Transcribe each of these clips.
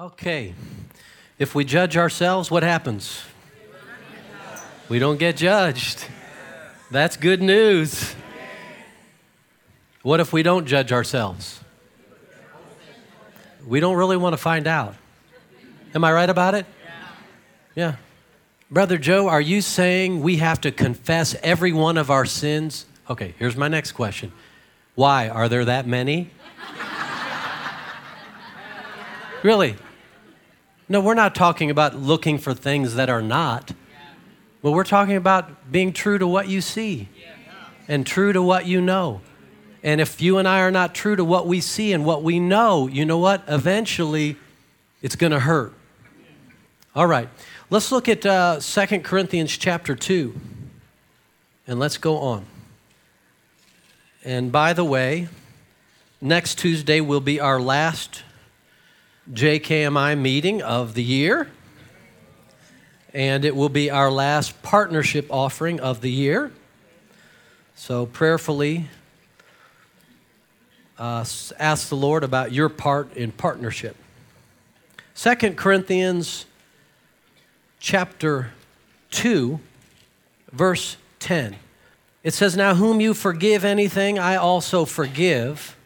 Okay. If we judge ourselves, what happens? We don't get judged. That's good news. What if we don't judge ourselves? We don't really want to find out. Am I right about it? Yeah. Brother Joe, are you saying we have to confess every one of our sins? Okay, here's my next question. Why? Are there that many? really? No, we're not talking about looking for things that are not. But we're talking about being true to what you see and true to what you know. And if you and I are not true to what we see and what we know, you know what? Eventually, it's going to hurt. All right. Let's look at uh, 2 Corinthians chapter 2. And let's go on. And by the way, next Tuesday will be our last JKMI meeting of the year. And it will be our last partnership offering of the year. So, prayerfully, uh, ask the Lord about your part in partnership. Second Corinthians chapter 2, verse 10. It says, Now, whom you forgive anything, I also forgive.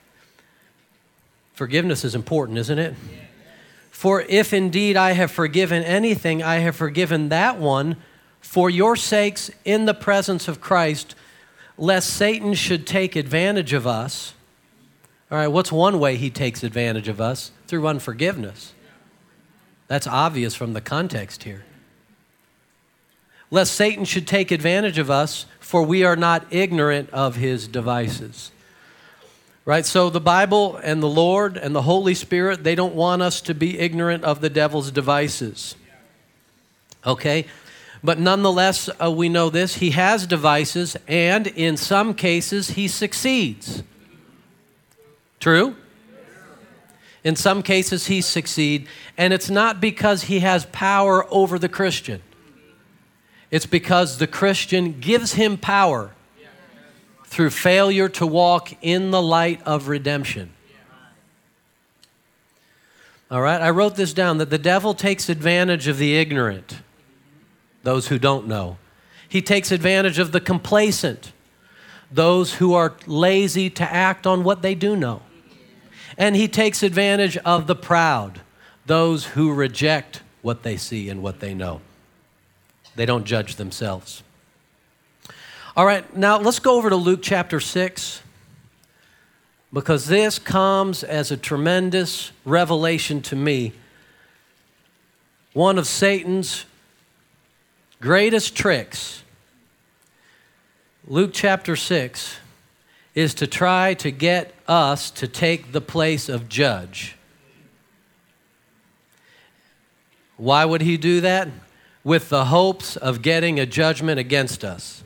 Forgiveness is important, isn't it? For if indeed I have forgiven anything, I have forgiven that one for your sakes in the presence of Christ, lest Satan should take advantage of us. All right, what's one way he takes advantage of us? Through unforgiveness. That's obvious from the context here lest Satan should take advantage of us, for we are not ignorant of his devices. Right? So the Bible and the Lord and the Holy Spirit, they don't want us to be ignorant of the devil's devices. Okay? But nonetheless, uh, we know this. He has devices, and in some cases, he succeeds. True? In some cases, he succeeds, and it's not because he has power over the Christian. It's because the Christian gives him power through failure to walk in the light of redemption. All right, I wrote this down that the devil takes advantage of the ignorant, those who don't know. He takes advantage of the complacent, those who are lazy to act on what they do know. And he takes advantage of the proud, those who reject what they see and what they know. They don't judge themselves. All right, now let's go over to Luke chapter 6 because this comes as a tremendous revelation to me. One of Satan's greatest tricks, Luke chapter 6, is to try to get us to take the place of judge. Why would he do that? with the hopes of getting a judgment against us.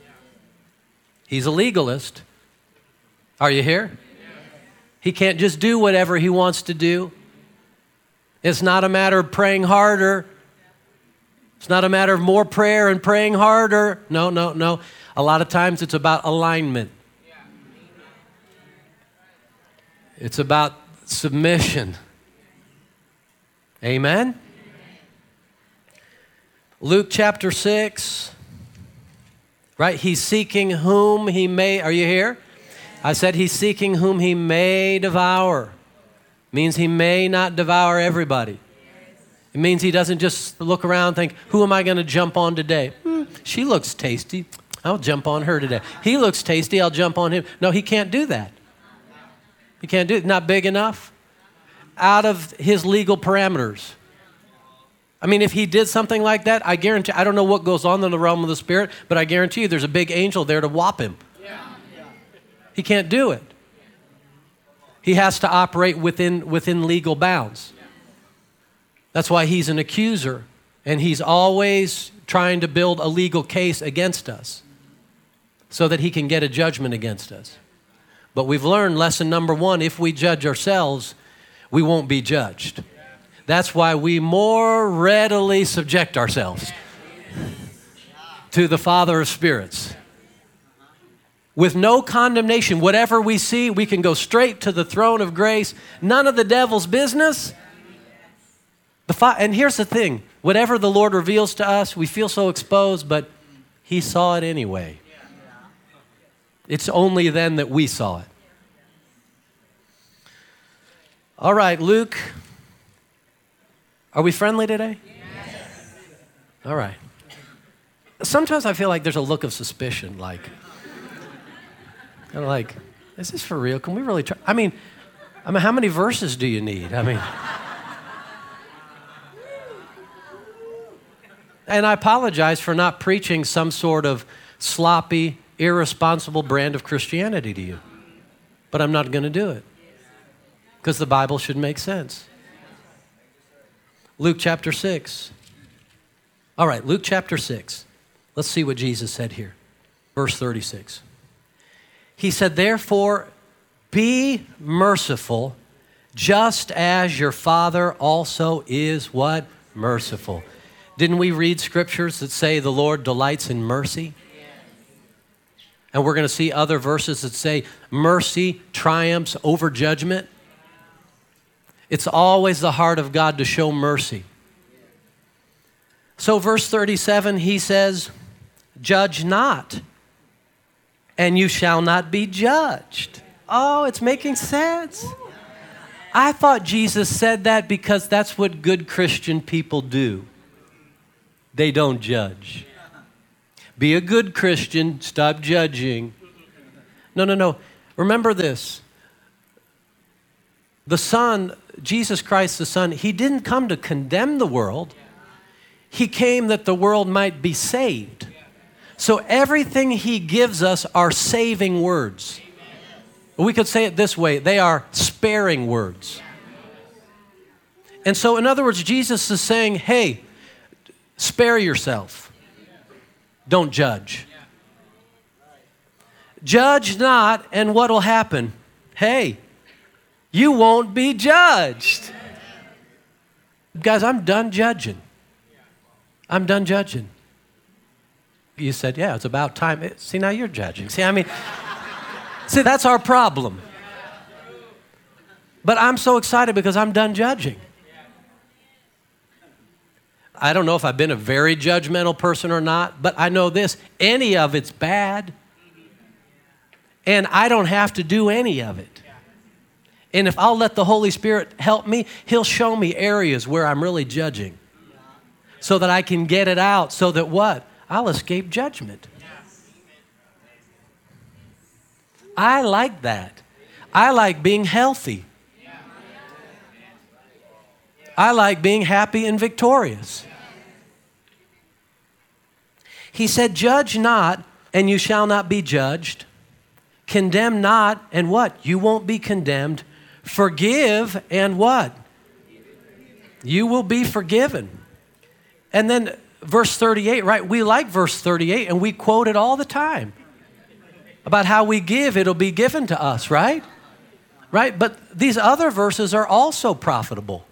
He's a legalist. Are you here? He can't just do whatever he wants to do. It's not a matter of praying harder. It's not a matter of more prayer and praying harder. No, no, no. A lot of times it's about alignment, it's about submission. Amen? Luke chapter 6, right? He's seeking whom he may, are you here? I said he's seeking whom he may devour. Means he may not devour everybody. It means he doesn't just look around think, who am I going to jump on today? Hmm, she looks tasty. I'll jump on her today. He looks tasty. I'll jump on him. No, he can't do that. He can't do it. Not big enough. Out of his legal parameters. I mean, if he did something like that, I guarantee, I don't know what goes on in the realm of the spirit, but I guarantee you there's a big angel there to whop him. Yeah. He can't do it. He has to operate within, within legal bounds. That's why he's an accuser, and he's always trying to build a legal case against us so that he can get a judgment against us. But we've learned lesson number one if we judge ourselves, we won't be judged. That's why we more readily subject ourselves to the Father of spirits. With no condemnation, whatever we see, we can go straight to the throne of grace. None of the devil's business. The fa- and here's the thing whatever the Lord reveals to us, we feel so exposed, but He saw it anyway. It's only then that we saw it. All right, Luke. Are we friendly today? Yes. All right. Sometimes I feel like there's a look of suspicion, like, kind of like, is this for real? Can we really try? I mean, I mean, how many verses do you need? I mean, and I apologize for not preaching some sort of sloppy, irresponsible brand of Christianity to you, but I'm not going to do it because the Bible should make sense. Luke chapter 6. All right, Luke chapter 6. Let's see what Jesus said here. Verse 36. He said, Therefore, be merciful, just as your Father also is what? Merciful. Didn't we read scriptures that say the Lord delights in mercy? And we're going to see other verses that say mercy triumphs over judgment. It's always the heart of God to show mercy. So, verse 37, he says, Judge not, and you shall not be judged. Oh, it's making sense. I thought Jesus said that because that's what good Christian people do. They don't judge. Be a good Christian, stop judging. No, no, no. Remember this. The Son, Jesus Christ the Son, He didn't come to condemn the world, He came that the world might be saved. So everything He gives us are saving words. We could say it this way they are sparing words. And so, in other words, Jesus is saying, hey, spare yourself, don't judge. Judge not, and what will happen? Hey, you won't be judged. Guys, I'm done judging. I'm done judging. You said, yeah, it's about time. Eh, see, now you're judging. See, I mean, see, that's our problem. But I'm so excited because I'm done judging. I don't know if I've been a very judgmental person or not, but I know this any of it's bad. And I don't have to do any of it. And if I'll let the Holy Spirit help me, He'll show me areas where I'm really judging so that I can get it out so that what? I'll escape judgment. I like that. I like being healthy. I like being happy and victorious. He said, Judge not, and you shall not be judged. Condemn not, and what? You won't be condemned. Forgive, and what? You will be forgiven. And then verse 38, right? We like verse 38 and we quote it all the time about how we give, it'll be given to us, right? Right? But these other verses are also profitable.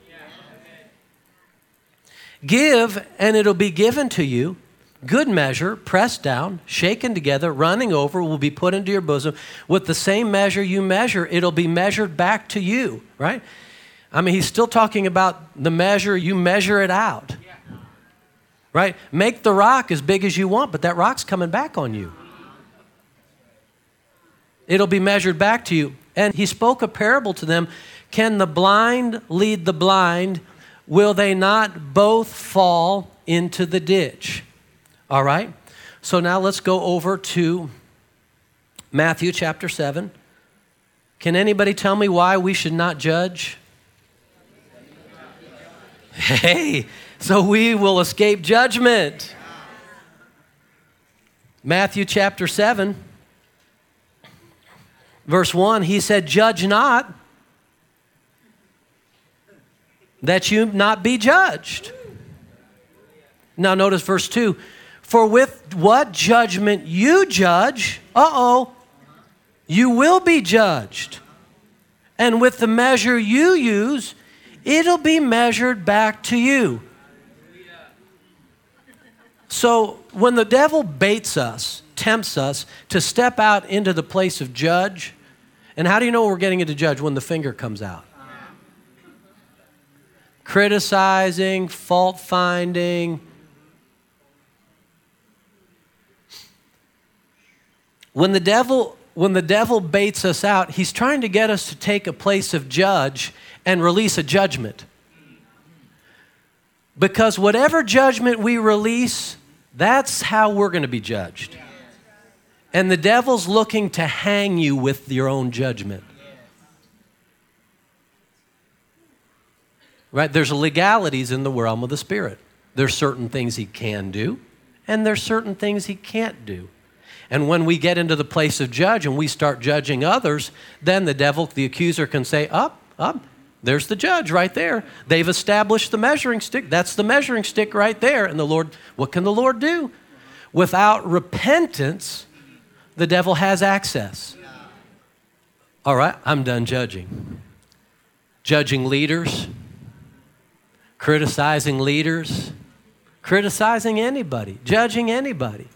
Give, and it'll be given to you. Good measure, pressed down, shaken together, running over, will be put into your bosom. With the same measure you measure, it'll be measured back to you, right? I mean, he's still talking about the measure, you measure it out right? Make the rock as big as you want, but that rock's coming back on you. It'll be measured back to you. And he spoke a parable to them Can the blind lead the blind? Will they not both fall into the ditch? All right? So now let's go over to Matthew chapter 7. Can anybody tell me why we should not judge? Hey, so we will escape judgment. Matthew chapter 7, verse 1, he said, Judge not, that you not be judged. Now, notice verse 2 For with what judgment you judge, uh oh, you will be judged. And with the measure you use, it'll be measured back to you. So when the devil baits us, tempts us to step out into the place of judge, and how do you know we're getting into judge when the finger comes out? criticizing, fault finding. When the devil when the devil baits us out, he's trying to get us to take a place of judge and release a judgment. Because whatever judgment we release, that's how we're going to be judged. And the devil's looking to hang you with your own judgment. Right? There's legalities in the realm of the spirit. There's certain things he can do, and there's certain things he can't do. And when we get into the place of judge and we start judging others, then the devil, the accuser, can say, Up, up, there's the judge right there. They've established the measuring stick. That's the measuring stick right there. And the Lord, what can the Lord do? Without repentance, the devil has access. All right, I'm done judging. Judging leaders, criticizing leaders, criticizing anybody, judging anybody.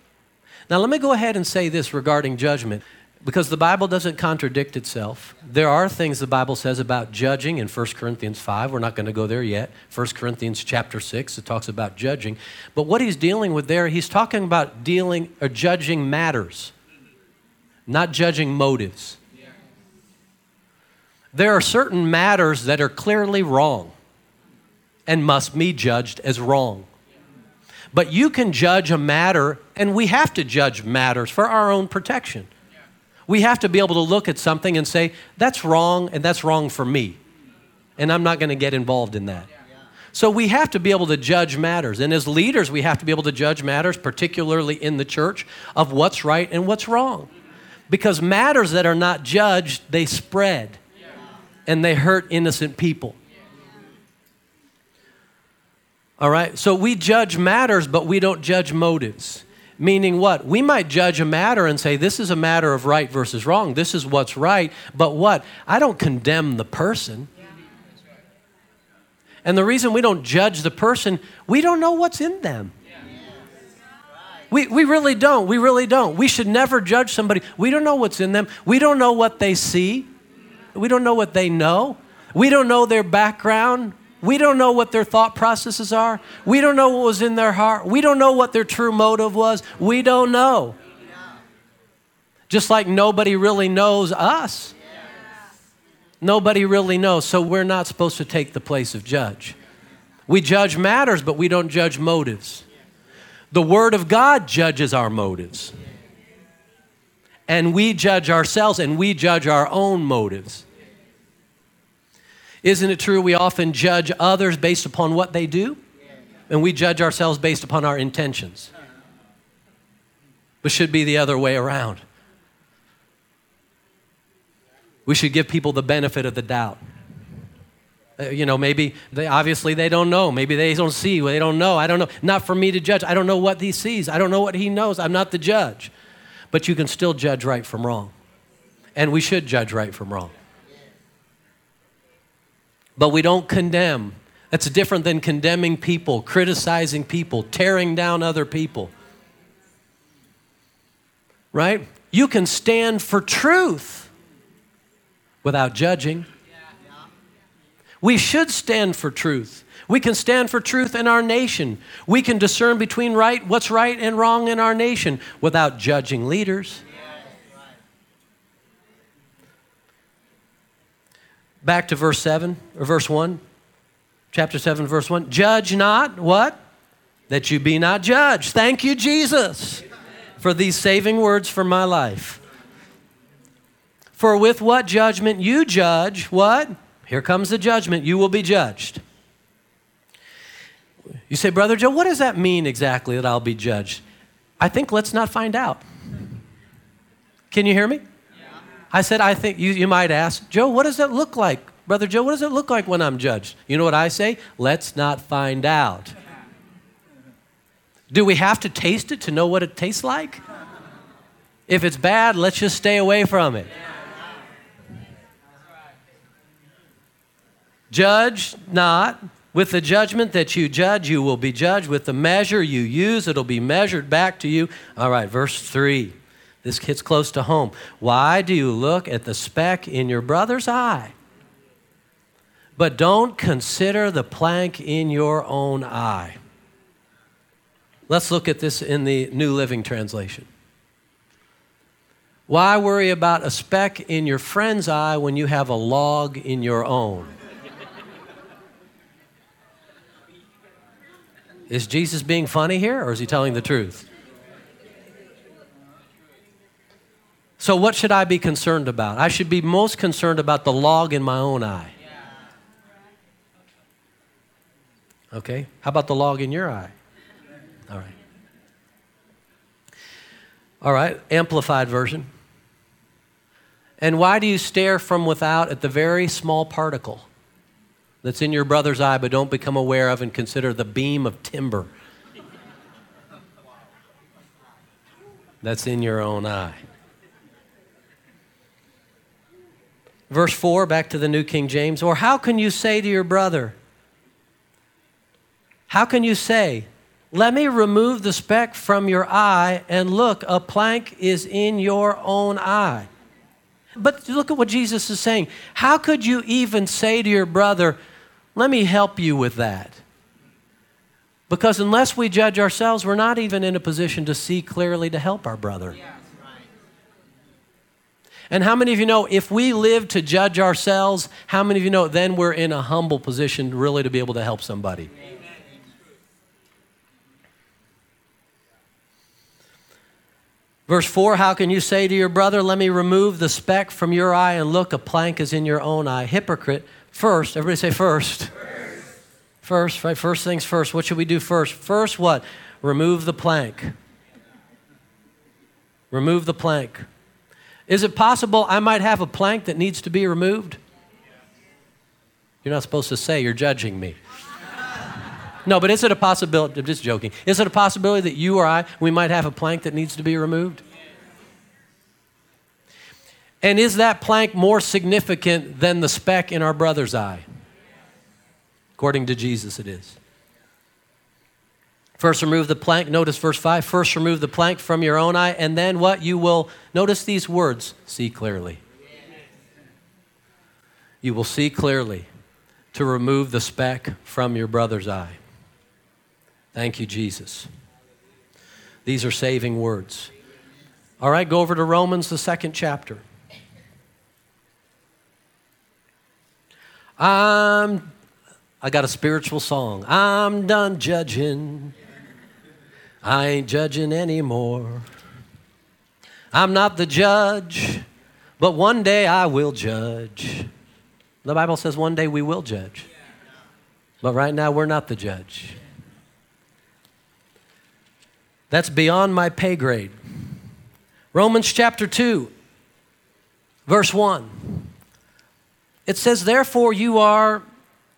Now, let me go ahead and say this regarding judgment because the Bible doesn't contradict itself. There are things the Bible says about judging in 1 Corinthians 5. We're not going to go there yet. 1 Corinthians chapter 6, it talks about judging. But what he's dealing with there, he's talking about dealing or judging matters, not judging motives. There are certain matters that are clearly wrong and must be judged as wrong. But you can judge a matter, and we have to judge matters for our own protection. We have to be able to look at something and say, that's wrong, and that's wrong for me. And I'm not going to get involved in that. So we have to be able to judge matters. And as leaders, we have to be able to judge matters, particularly in the church, of what's right and what's wrong. Because matters that are not judged, they spread and they hurt innocent people. All right? So we judge matters, but we don't judge motives. Meaning what? We might judge a matter and say, this is a matter of right versus wrong. This is what's right. But what? I don't condemn the person. And the reason we don't judge the person, we don't know what's in them. We, we really don't. We really don't. We should never judge somebody. We don't know what's in them. We don't know what they see. We don't know what they know. We don't know their background. We don't know what their thought processes are. We don't know what was in their heart. We don't know what their true motive was. We don't know. Just like nobody really knows us. Nobody really knows. So we're not supposed to take the place of judge. We judge matters, but we don't judge motives. The Word of God judges our motives. And we judge ourselves and we judge our own motives. Isn't it true we often judge others based upon what they do? And we judge ourselves based upon our intentions. But should be the other way around. We should give people the benefit of the doubt. Uh, you know, maybe they obviously they don't know. Maybe they don't see. They don't know. I don't know. Not for me to judge. I don't know what he sees. I don't know what he knows. I'm not the judge. But you can still judge right from wrong. And we should judge right from wrong but we don't condemn. That's different than condemning people, criticizing people, tearing down other people. Right? You can stand for truth without judging. We should stand for truth. We can stand for truth in our nation. We can discern between right, what's right and wrong in our nation without judging leaders. Back to verse 7 or verse 1. Chapter 7, verse 1. Judge not what? That you be not judged. Thank you, Jesus, for these saving words for my life. For with what judgment you judge, what? Here comes the judgment. You will be judged. You say, Brother Joe, what does that mean exactly that I'll be judged? I think let's not find out. Can you hear me? I said, I think you, you might ask, Joe, what does that look like? Brother Joe, what does it look like when I'm judged? You know what I say? Let's not find out. Do we have to taste it to know what it tastes like? If it's bad, let's just stay away from it. Judge not. With the judgment that you judge, you will be judged. With the measure you use, it'll be measured back to you. All right, verse 3. This hits close to home. Why do you look at the speck in your brother's eye, But don't consider the plank in your own eye. Let's look at this in the New Living Translation. Why worry about a speck in your friend's eye when you have a log in your own? Is Jesus being funny here or is he telling the truth? So, what should I be concerned about? I should be most concerned about the log in my own eye. Okay? How about the log in your eye? All right. All right, amplified version. And why do you stare from without at the very small particle that's in your brother's eye but don't become aware of and consider the beam of timber that's in your own eye? Verse 4, back to the New King James. Or how can you say to your brother, how can you say, Let me remove the speck from your eye, and look, a plank is in your own eye? But look at what Jesus is saying. How could you even say to your brother, Let me help you with that? Because unless we judge ourselves, we're not even in a position to see clearly to help our brother. And how many of you know if we live to judge ourselves, how many of you know then we're in a humble position really to be able to help somebody? Verse 4 How can you say to your brother, Let me remove the speck from your eye, and look, a plank is in your own eye? Hypocrite. First, everybody say first. First, first right? First things first. What should we do first? First, what? Remove the plank. Remove the plank. Is it possible I might have a plank that needs to be removed? You're not supposed to say, you're judging me. No, but is it a possibility? I'm just joking. Is it a possibility that you or I, we might have a plank that needs to be removed? And is that plank more significant than the speck in our brother's eye? According to Jesus, it is. First, remove the plank. Notice verse 5. First, remove the plank from your own eye, and then what? You will, notice these words, see clearly. You will see clearly to remove the speck from your brother's eye. Thank you, Jesus. These are saving words. All right, go over to Romans, the second chapter. I'm, I got a spiritual song. I'm done judging. I ain't judging anymore. I'm not the judge, but one day I will judge. The Bible says one day we will judge. But right now we're not the judge. That's beyond my pay grade. Romans chapter 2, verse 1. It says, Therefore you are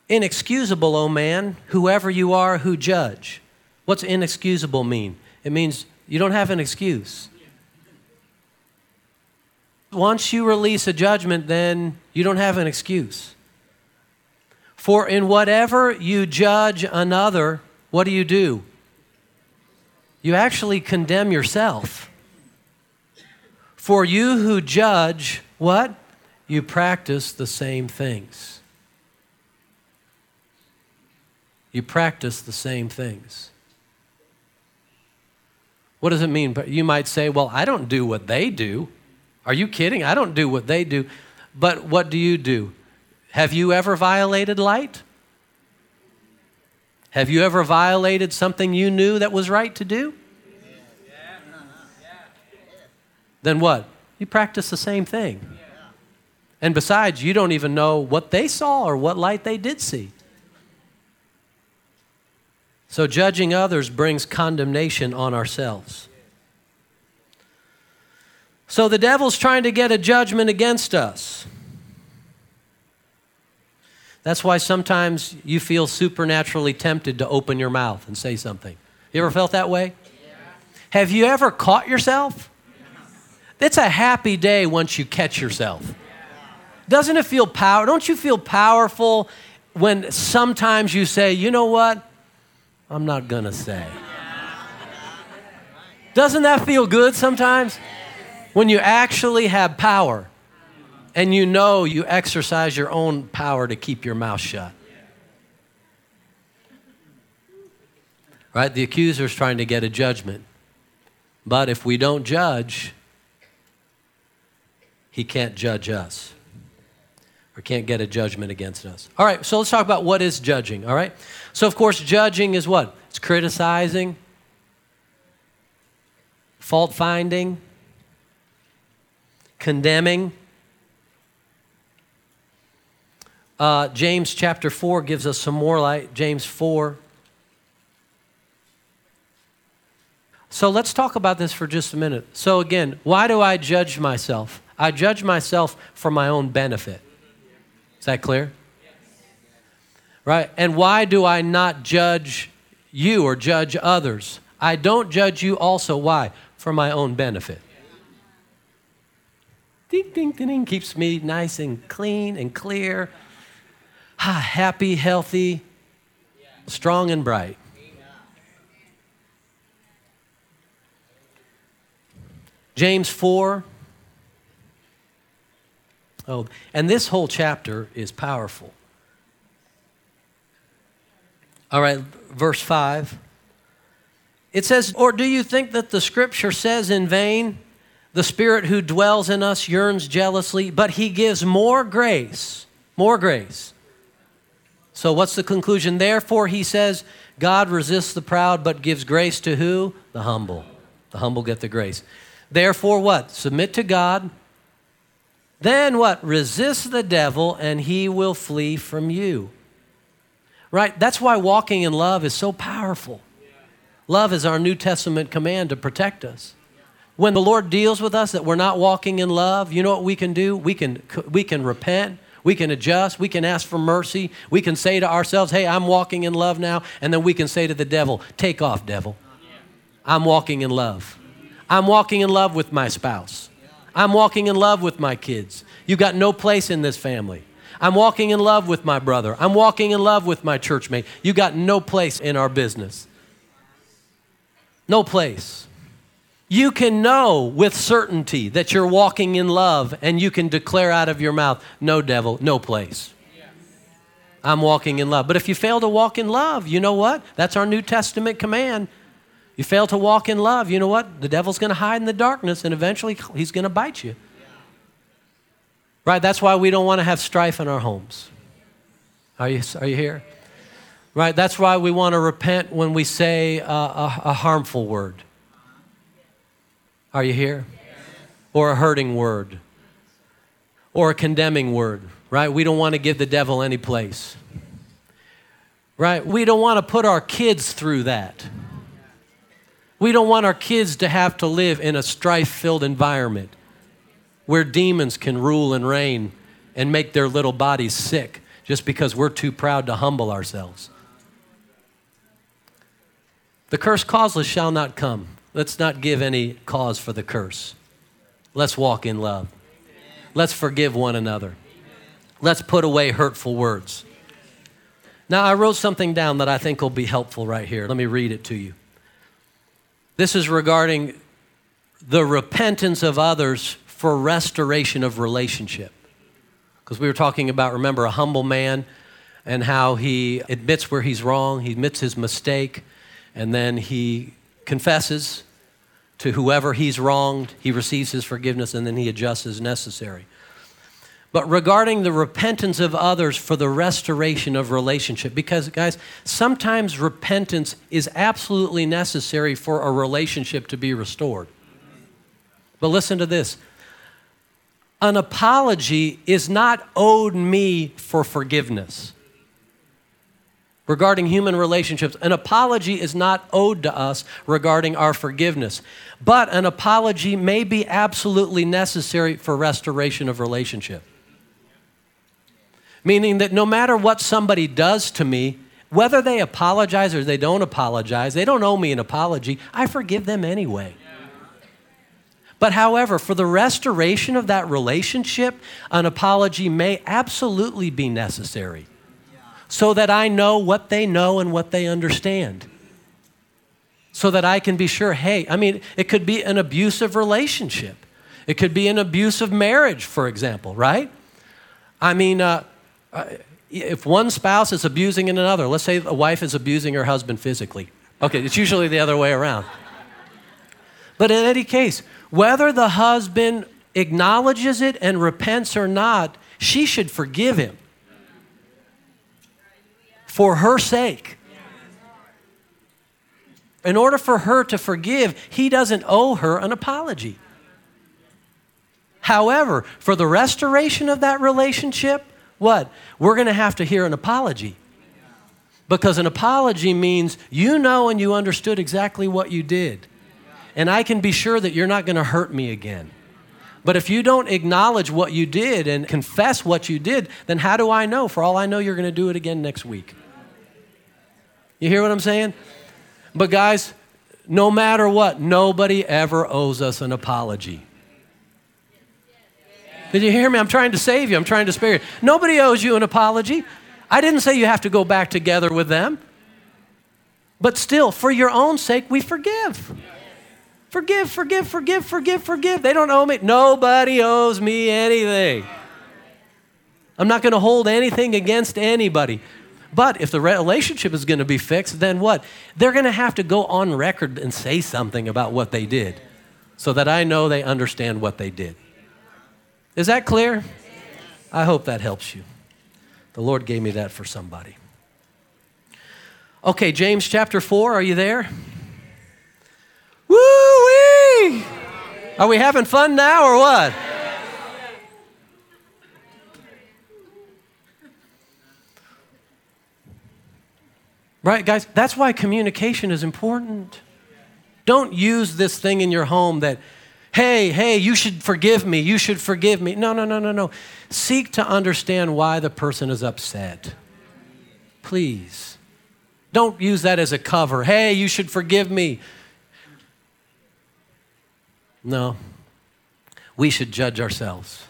inexcusable, O man, whoever you are who judge. What's inexcusable mean? It means you don't have an excuse. Once you release a judgment, then you don't have an excuse. For in whatever you judge another, what do you do? you actually condemn yourself. For you who judge, what? You practice the same things. You practice the same things. What does it mean? But you might say, Well, I don't do what they do. Are you kidding? I don't do what they do. But what do you do? Have you ever violated light? Have you ever violated something you knew that was right to do? Then what? You practice the same thing. And besides, you don't even know what they saw or what light they did see. So judging others brings condemnation on ourselves. So the devil's trying to get a judgment against us. That's why sometimes you feel supernaturally tempted to open your mouth and say something. You ever felt that way? Yeah. Have you ever caught yourself? It's a happy day once you catch yourself. Doesn't it feel power? Don't you feel powerful when sometimes you say, you know what? I'm not going to say. Doesn't that feel good sometimes? When you actually have power. and you know you exercise your own power to keep your mouth shut. Right? The accuser is trying to get a judgment. But if we don't judge, he can't judge us or can't get a judgment against us. All right, so let's talk about what is judging, all right? So, of course, judging is what? It's criticizing, fault finding, condemning. Uh, James chapter 4 gives us some more light. James 4. So let's talk about this for just a minute. So, again, why do I judge myself? I judge myself for my own benefit. Is that clear? Right? And why do I not judge you or judge others? I don't judge you also. Why? For my own benefit. Ding, ding, ding, ding. Keeps me nice and clean and clear, ah, happy, healthy, strong, and bright. James 4. Oh, and this whole chapter is powerful. All right, verse 5. It says, Or do you think that the scripture says in vain, the Spirit who dwells in us yearns jealously, but He gives more grace, more grace. So, what's the conclusion? Therefore, He says, God resists the proud, but gives grace to who? The humble. The humble get the grace. Therefore, what? Submit to God. Then what? Resist the devil, and he will flee from you. Right? That's why walking in love is so powerful. Love is our New Testament command to protect us. When the Lord deals with us that we're not walking in love, you know what we can do? We can, we can repent, we can adjust, we can ask for mercy, we can say to ourselves, hey, I'm walking in love now, and then we can say to the devil, take off, devil. I'm walking in love. I'm walking in love with my spouse. I'm walking in love with my kids. You've got no place in this family. I'm walking in love with my brother. I'm walking in love with my church mate. You got no place in our business. No place. You can know with certainty that you're walking in love and you can declare out of your mouth, no devil, no place. I'm walking in love. But if you fail to walk in love, you know what? That's our New Testament command. You fail to walk in love, you know what? The devil's going to hide in the darkness and eventually he's going to bite you. Right? That's why we don't want to have strife in our homes. Are you, are you here? Right? That's why we want to repent when we say a, a, a harmful word. Are you here? Or a hurting word. Or a condemning word. Right? We don't want to give the devil any place. Right? We don't want to put our kids through that. We don't want our kids to have to live in a strife filled environment where demons can rule and reign and make their little bodies sick just because we're too proud to humble ourselves. The curse causeless shall not come. Let's not give any cause for the curse. Let's walk in love. Let's forgive one another. Let's put away hurtful words. Now, I wrote something down that I think will be helpful right here. Let me read it to you. This is regarding the repentance of others for restoration of relationship. Because we were talking about, remember, a humble man and how he admits where he's wrong, he admits his mistake, and then he confesses to whoever he's wronged, he receives his forgiveness, and then he adjusts as necessary. But regarding the repentance of others for the restoration of relationship, because guys, sometimes repentance is absolutely necessary for a relationship to be restored. But listen to this an apology is not owed me for forgiveness. Regarding human relationships, an apology is not owed to us regarding our forgiveness. But an apology may be absolutely necessary for restoration of relationship. Meaning that no matter what somebody does to me, whether they apologize or they don't apologize, they don't owe me an apology. I forgive them anyway. But however, for the restoration of that relationship, an apology may absolutely be necessary so that I know what they know and what they understand. So that I can be sure, hey, I mean, it could be an abusive relationship. It could be an abusive marriage, for example, right? I mean, uh, if one spouse is abusing another, let's say a wife is abusing her husband physically. Okay, it's usually the other way around. But in any case, whether the husband acknowledges it and repents or not, she should forgive him for her sake. In order for her to forgive, he doesn't owe her an apology. However, for the restoration of that relationship, what? We're going to have to hear an apology. Because an apology means you know and you understood exactly what you did. And I can be sure that you're not going to hurt me again. But if you don't acknowledge what you did and confess what you did, then how do I know? For all I know, you're going to do it again next week. You hear what I'm saying? But, guys, no matter what, nobody ever owes us an apology. Did you hear me? I'm trying to save you. I'm trying to spare you. Nobody owes you an apology. I didn't say you have to go back together with them. But still, for your own sake, we forgive. Forgive, forgive, forgive, forgive, forgive. They don't owe me. Nobody owes me anything. I'm not going to hold anything against anybody. But if the relationship is going to be fixed, then what? They're going to have to go on record and say something about what they did so that I know they understand what they did. Is that clear? I hope that helps you. The Lord gave me that for somebody. Okay, James chapter 4, are you there? Woo wee! Are we having fun now or what? Right, guys? That's why communication is important. Don't use this thing in your home that, hey, hey, you should forgive me, you should forgive me. No, no, no, no, no. Seek to understand why the person is upset. Please. Don't use that as a cover. Hey, you should forgive me. No. We should judge ourselves.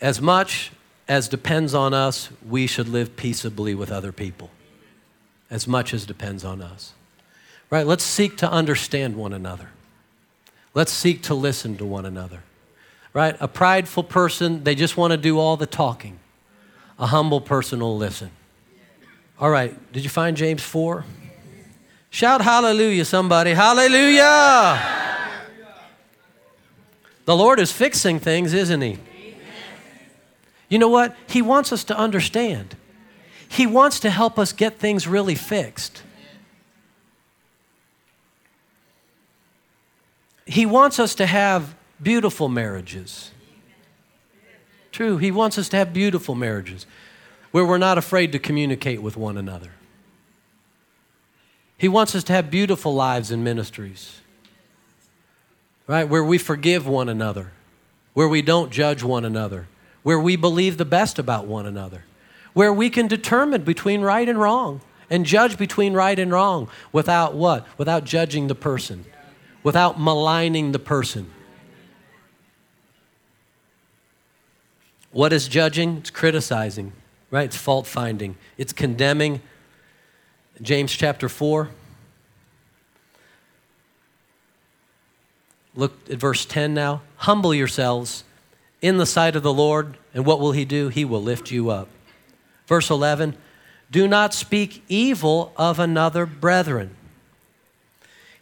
As much as depends on us, we should live peaceably with other people as much as depends on us. Right? Let's seek to understand one another. Let's seek to listen to one another. Right? A prideful person, they just want to do all the talking. A humble person will listen. All right, did you find James 4? Shout hallelujah, somebody. Hallelujah! The Lord is fixing things, isn't He? You know what? He wants us to understand. He wants to help us get things really fixed. He wants us to have beautiful marriages. True, He wants us to have beautiful marriages where we're not afraid to communicate with one another. He wants us to have beautiful lives and ministries, right? Where we forgive one another, where we don't judge one another, where we believe the best about one another where we can determine between right and wrong and judge between right and wrong without what? Without judging the person, without maligning the person. What is judging? It's criticizing, right? It's fault finding, it's condemning. James chapter 4. Look at verse 10 now. Humble yourselves in the sight of the Lord, and what will He do? He will lift you up. Verse 11 Do not speak evil of another brethren.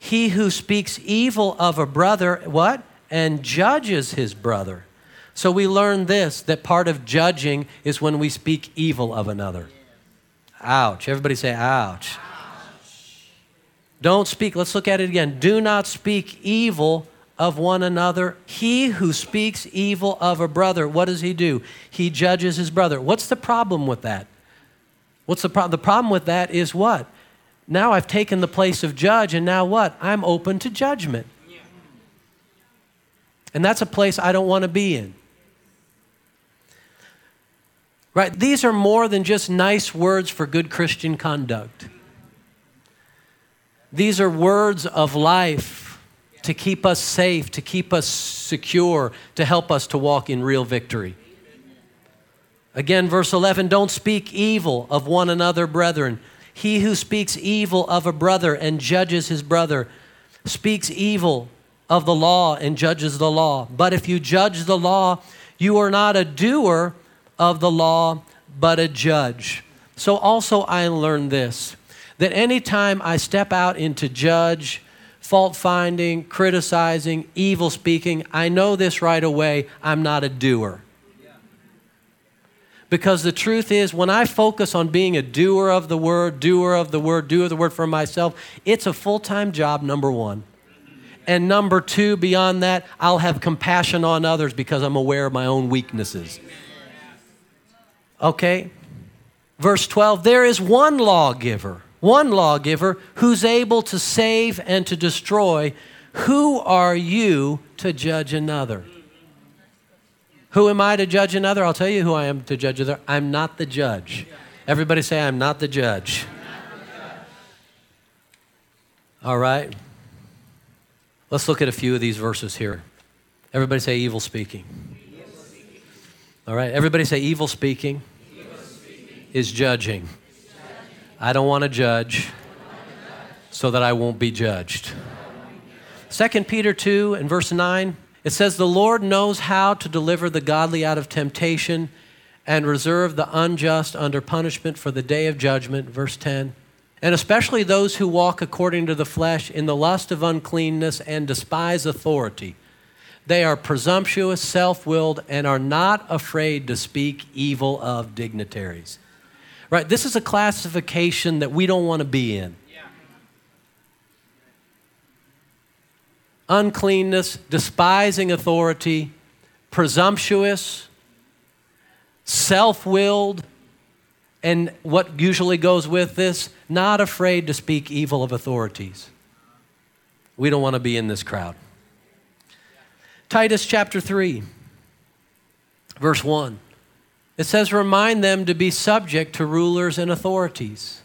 He who speaks evil of a brother, what? And judges his brother. So we learn this that part of judging is when we speak evil of another. Ouch. Everybody say, ouch. Don't speak. Let's look at it again. Do not speak evil of one another. He who speaks evil of a brother, what does he do? He judges his brother. What's the problem with that? What's the problem? The problem with that is what? Now I've taken the place of judge, and now what? I'm open to judgment. And that's a place I don't want to be in. Right? These are more than just nice words for good Christian conduct. These are words of life to keep us safe, to keep us secure, to help us to walk in real victory. Again, verse 11 don't speak evil of one another, brethren. He who speaks evil of a brother and judges his brother speaks evil of the law and judges the law. But if you judge the law, you are not a doer of the law, but a judge. So also I learned this that anytime I step out into judge, fault finding, criticizing, evil speaking, I know this right away I'm not a doer. Because the truth is, when I focus on being a doer of the word, doer of the word, doer of the word for myself, it's a full time job, number one. And number two, beyond that, I'll have compassion on others because I'm aware of my own weaknesses. Okay? Verse 12 there is one lawgiver, one lawgiver who's able to save and to destroy. Who are you to judge another? Who am I to judge another? I'll tell you who I am to judge another. I'm not the judge. Everybody say, I'm not the judge. All right. Let's look at a few of these verses here. Everybody say evil speaking. All right. Everybody say evil speaking, is judging. I don't want to judge so that I won't be judged. 2 Peter 2 and verse 9, it says, The Lord knows how to deliver the godly out of temptation and reserve the unjust under punishment for the day of judgment. Verse 10 and especially those who walk according to the flesh in the lust of uncleanness and despise authority. They are presumptuous, self willed, and are not afraid to speak evil of dignitaries. Right? This is a classification that we don't want to be in. Uncleanness, despising authority, presumptuous, self willed, and what usually goes with this, not afraid to speak evil of authorities. We don't want to be in this crowd. Titus chapter 3, verse 1. It says, Remind them to be subject to rulers and authorities,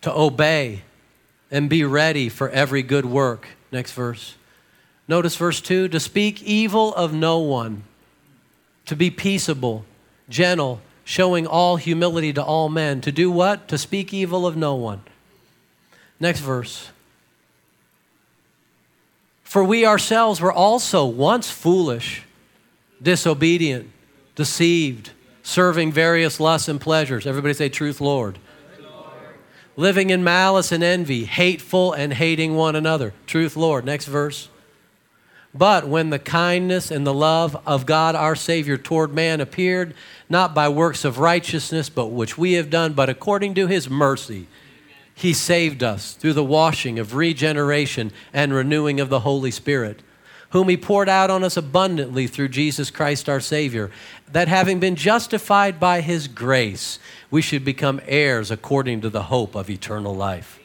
to obey and be ready for every good work. Next verse. Notice verse 2 to speak evil of no one, to be peaceable, gentle, showing all humility to all men. To do what? To speak evil of no one. Next verse. For we ourselves were also once foolish, disobedient, deceived, serving various lusts and pleasures. Everybody say, Truth, Lord. Living in malice and envy, hateful and hating one another. Truth, Lord. Next verse. But when the kindness and the love of God our Savior toward man appeared, not by works of righteousness, but which we have done, but according to his mercy, he saved us through the washing of regeneration and renewing of the Holy Spirit, whom he poured out on us abundantly through Jesus Christ our Savior, that having been justified by his grace, we should become heirs according to the hope of eternal life.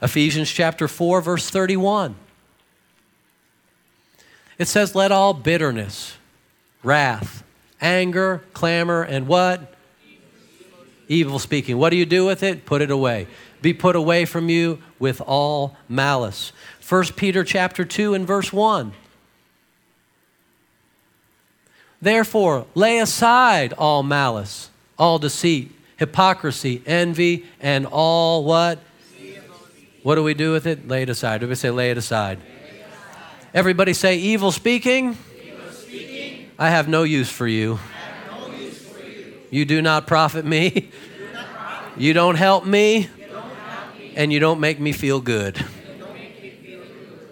Ephesians chapter 4, verse 31. It says, Let all bitterness, wrath, anger, clamor, and what? Evil speaking. What do you do with it? Put it away. Be put away from you with all malice. 1 Peter chapter 2 and verse 1. Therefore, lay aside all malice, all deceit, hypocrisy, envy, and all what? What do we do with it? Lay it aside. Do we say lay it aside? Everybody say, evil speaking. I have no use for you. You. do not profit me. You, don't help me. And you don't make. Me feel good.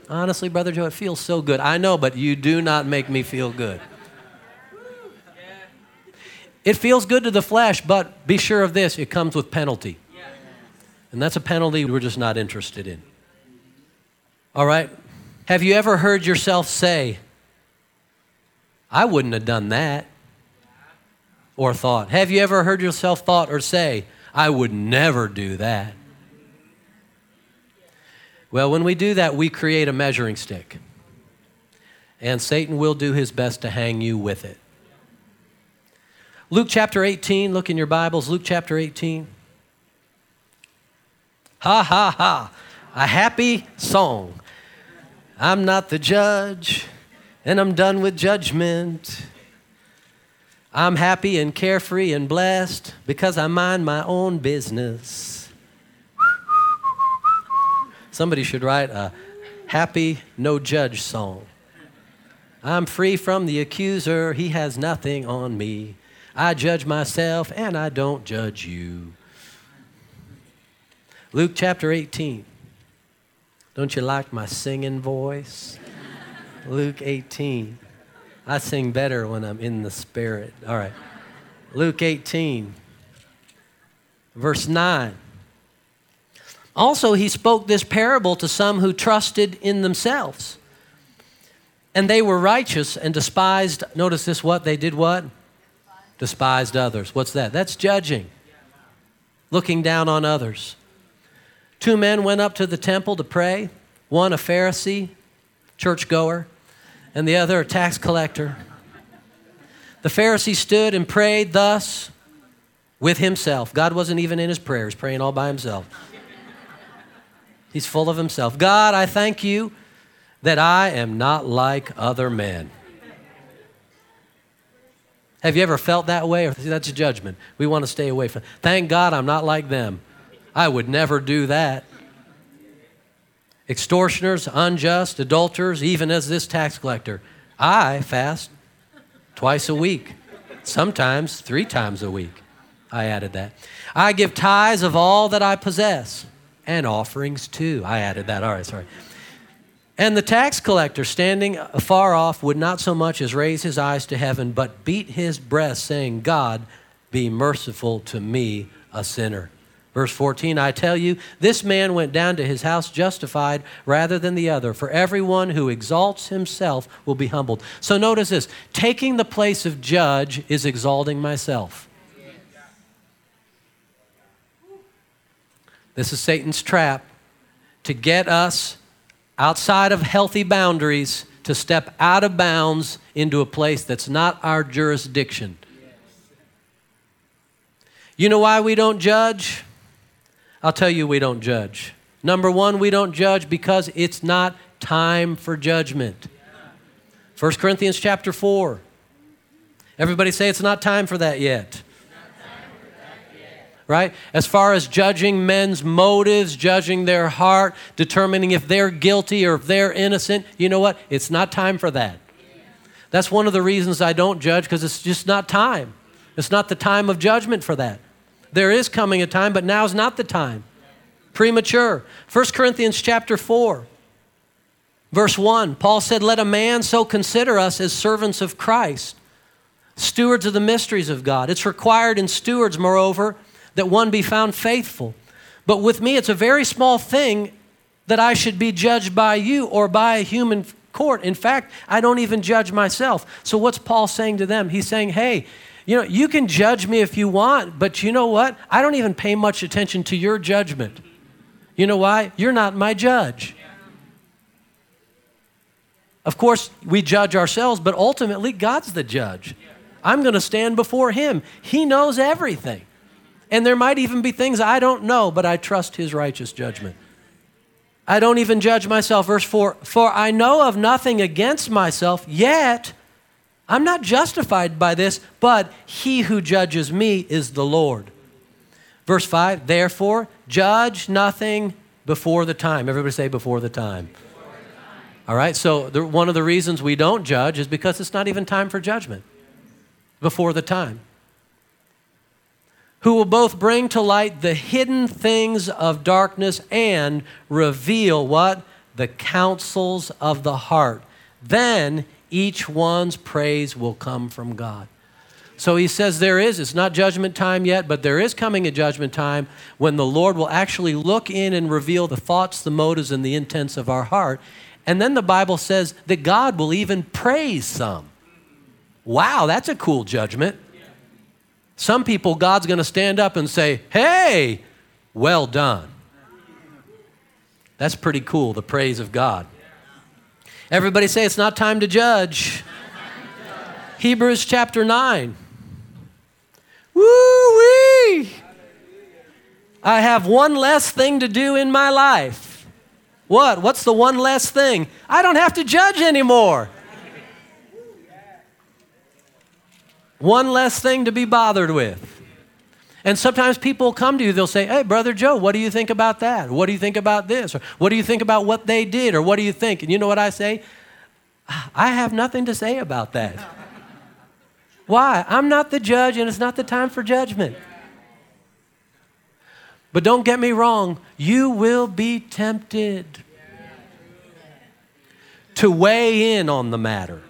Honestly, Brother Joe, it feels so good. I know, but you do not make me feel good. It feels good to the flesh, but be sure of this it comes with penalty. And that's a penalty we're just not interested in. All right? Have you ever heard yourself say, I wouldn't have done that? Or thought, have you ever heard yourself thought or say, I would never do that? Well, when we do that, we create a measuring stick. And Satan will do his best to hang you with it. Luke chapter 18, look in your Bibles, Luke chapter 18. Ha ha ha, a happy song. I'm not the judge, and I'm done with judgment. I'm happy and carefree and blessed because I mind my own business. Somebody should write a happy no judge song. I'm free from the accuser, he has nothing on me. I judge myself and I don't judge you. Luke chapter 18. Don't you like my singing voice? Luke 18. I sing better when I'm in the spirit. All right. Luke 18, verse 9. Also, he spoke this parable to some who trusted in themselves. And they were righteous and despised, notice this what? They did what? Despised others. What's that? That's judging, looking down on others. Two men went up to the temple to pray one a Pharisee, churchgoer, and the other a tax collector. The Pharisee stood and prayed thus with himself. God wasn't even in his prayers, praying all by himself. He's full of himself. God, I thank you that I am not like other men. Have you ever felt that way? Or that's a judgment. We want to stay away from. Thank God I'm not like them. I would never do that. Extortioners, unjust, adulterers, even as this tax collector. I fast twice a week, sometimes three times a week. I added that. I give tithes of all that I possess and offerings too. I added that. All right, sorry. And the tax collector, standing afar off, would not so much as raise his eyes to heaven, but beat his breast, saying, God, be merciful to me, a sinner. Verse 14, I tell you, this man went down to his house justified rather than the other. For everyone who exalts himself will be humbled. So notice this taking the place of judge is exalting myself. This is Satan's trap to get us outside of healthy boundaries to step out of bounds into a place that's not our jurisdiction. You know why we don't judge? I'll tell you, we don't judge. Number one, we don't judge because it's not time for judgment. 1 Corinthians chapter 4. Everybody say it's not time for that yet right? As far as judging men's motives, judging their heart, determining if they're guilty or if they're innocent, you know what? It's not time for that. That's one of the reasons I don't judge because it's just not time. It's not the time of judgment for that. There is coming a time, but now's not the time. Premature. 1 Corinthians chapter 4. Verse 1, Paul said, Let a man so consider us as servants of Christ, stewards of the mysteries of God. It's required in stewards, moreover, that one be found faithful. But with me, it's a very small thing that I should be judged by you or by a human court. In fact, I don't even judge myself. So, what's Paul saying to them? He's saying, hey, you know, you can judge me if you want, but you know what? I don't even pay much attention to your judgment. You know why? You're not my judge. Of course, we judge ourselves, but ultimately, God's the judge. I'm going to stand before Him. He knows everything. And there might even be things I don't know, but I trust his righteous judgment. I don't even judge myself. Verse 4 For I know of nothing against myself, yet I'm not justified by this, but he who judges me is the Lord. Verse 5 Therefore, judge nothing before the time. Everybody say, before the time. All right, so the, one of the reasons we don't judge is because it's not even time for judgment before the time who will both bring to light the hidden things of darkness and reveal what? The counsels of the heart. Then each one's praise will come from God. So he says there is, it's not judgment time yet, but there is coming a judgment time when the Lord will actually look in and reveal the thoughts, the motives, and the intents of our heart. And then the Bible says that God will even praise some. Wow, that's a cool judgment. Some people, God's going to stand up and say, Hey, well done. That's pretty cool, the praise of God. Everybody say it's not time to judge. Hebrews chapter 9. Woo wee! I have one less thing to do in my life. What? What's the one less thing? I don't have to judge anymore. One less thing to be bothered with. And sometimes people come to you, they'll say, Hey, Brother Joe, what do you think about that? What do you think about this? Or what do you think about what they did? Or what do you think? And you know what I say? I have nothing to say about that. Why? I'm not the judge and it's not the time for judgment. But don't get me wrong, you will be tempted to weigh in on the matter.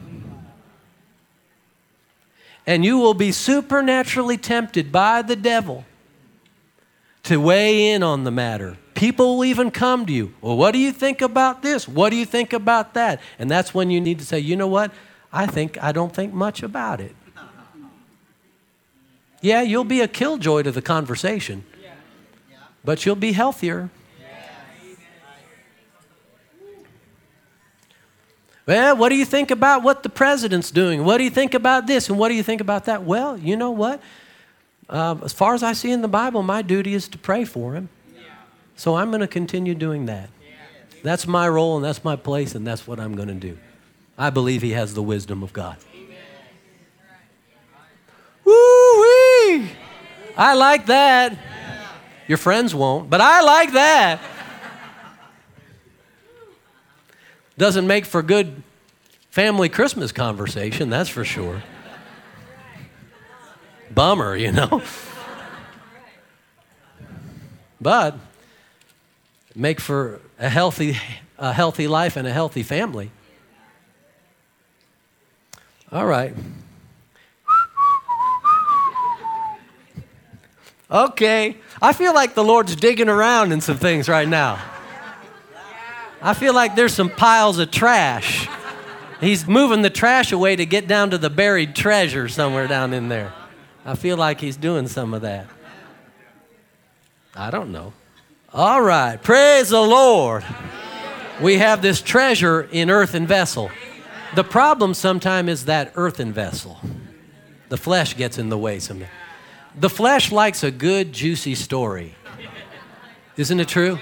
And you will be supernaturally tempted by the devil to weigh in on the matter. People will even come to you. Well, what do you think about this? What do you think about that? And that's when you need to say, you know what? I think I don't think much about it. Yeah, you'll be a killjoy to the conversation, but you'll be healthier. Well, what do you think about what the president's doing? What do you think about this? And what do you think about that? Well, you know what? Uh, as far as I see in the Bible, my duty is to pray for him. So I'm going to continue doing that. That's my role and that's my place and that's what I'm going to do. I believe he has the wisdom of God. Woo wee! I like that. Your friends won't, but I like that. Doesn't make for good family Christmas conversation, that's for sure. Bummer, you know. But make for a healthy, a healthy life and a healthy family. All right. Okay. I feel like the Lord's digging around in some things right now. I feel like there's some piles of trash. He's moving the trash away to get down to the buried treasure somewhere down in there. I feel like he's doing some of that. I don't know. All right. Praise the Lord. We have this treasure in earthen vessel. The problem sometimes is that earthen vessel. The flesh gets in the way sometimes. The flesh likes a good, juicy story. Isn't it true?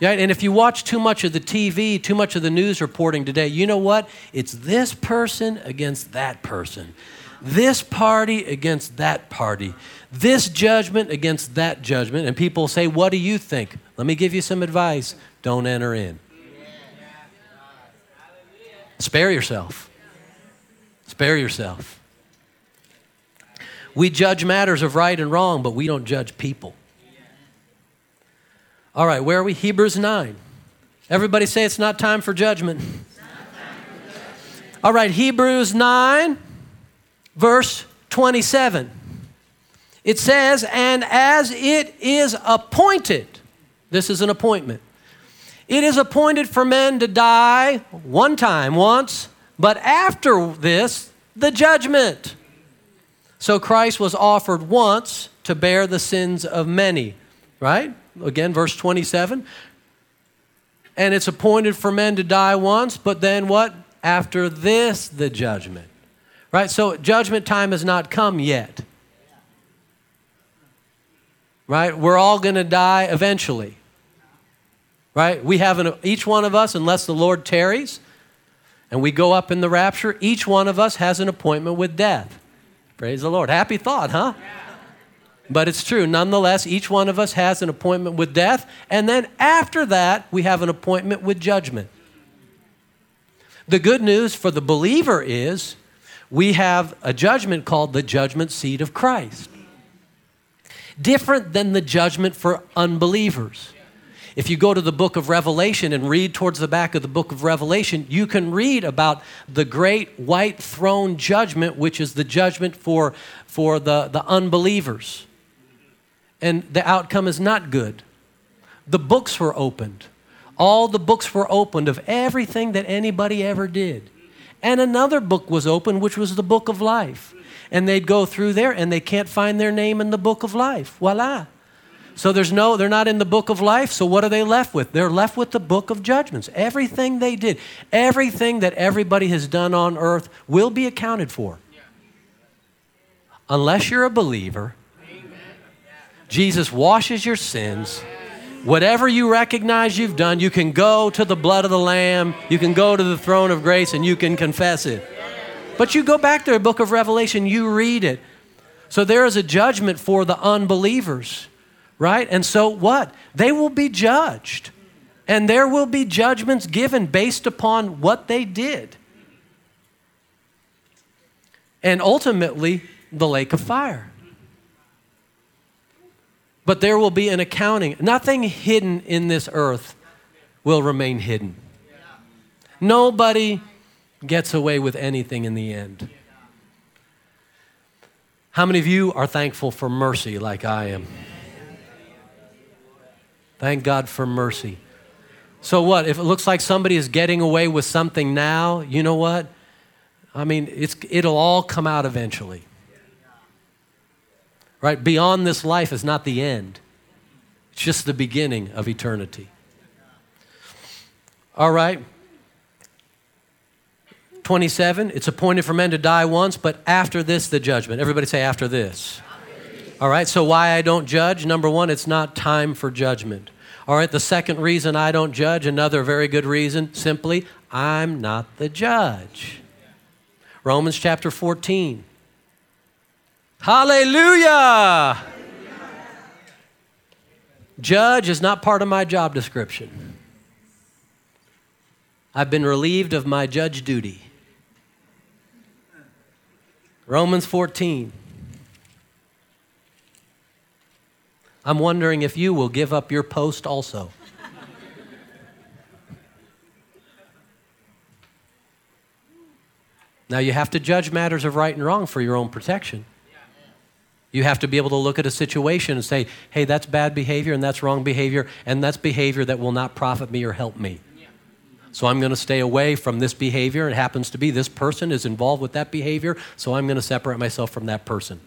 Yeah, and if you watch too much of the TV, too much of the news reporting today, you know what? It's this person against that person, this party against that party, this judgment against that judgment. And people say, What do you think? Let me give you some advice don't enter in. Spare yourself. Spare yourself. We judge matters of right and wrong, but we don't judge people. All right, where are we? Hebrews 9. Everybody say it's not time for judgment. All right, Hebrews 9, verse 27. It says, And as it is appointed, this is an appointment, it is appointed for men to die one time, once, but after this, the judgment. So Christ was offered once to bear the sins of many, right? Again, verse 27. And it's appointed for men to die once, but then what? After this, the judgment. Right? So judgment time has not come yet. Right? We're all going to die eventually. Right? We have an, each one of us, unless the Lord tarries and we go up in the rapture, each one of us has an appointment with death. Praise the Lord. Happy thought, huh? But it's true. Nonetheless, each one of us has an appointment with death. And then after that, we have an appointment with judgment. The good news for the believer is we have a judgment called the judgment seat of Christ. Different than the judgment for unbelievers. If you go to the book of Revelation and read towards the back of the book of Revelation, you can read about the great white throne judgment, which is the judgment for, for the, the unbelievers and the outcome is not good. The books were opened. All the books were opened of everything that anybody ever did. And another book was opened, which was the book of life. And they'd go through there and they can't find their name in the book of life. Voila. So there's no, they're not in the book of life. So what are they left with? They're left with the book of judgments. Everything they did, everything that everybody has done on earth will be accounted for. Unless you're a believer Jesus washes your sins. Whatever you recognize you've done, you can go to the blood of the Lamb, you can go to the throne of grace, and you can confess it. But you go back to the book of Revelation, you read it. So there is a judgment for the unbelievers, right? And so what? They will be judged. And there will be judgments given based upon what they did. And ultimately, the lake of fire. But there will be an accounting. Nothing hidden in this earth will remain hidden. Nobody gets away with anything in the end. How many of you are thankful for mercy like I am? Thank God for mercy. So, what? If it looks like somebody is getting away with something now, you know what? I mean, it's, it'll all come out eventually. Right? Beyond this life is not the end, it's just the beginning of eternity. All right? 27, it's appointed for men to die once, but after this, the judgment. Everybody say, after this. All right, so why I don't judge? Number one, it's not time for judgment. All right, the second reason I don't judge, another very good reason, simply, I'm not the judge. Romans chapter 14. Hallelujah! Judge is not part of my job description. I've been relieved of my judge duty. Romans 14. I'm wondering if you will give up your post also. now, you have to judge matters of right and wrong for your own protection. You have to be able to look at a situation and say, hey, that's bad behavior and that's wrong behavior, and that's behavior that will not profit me or help me. So I'm going to stay away from this behavior. It happens to be this person is involved with that behavior, so I'm going to separate myself from that person.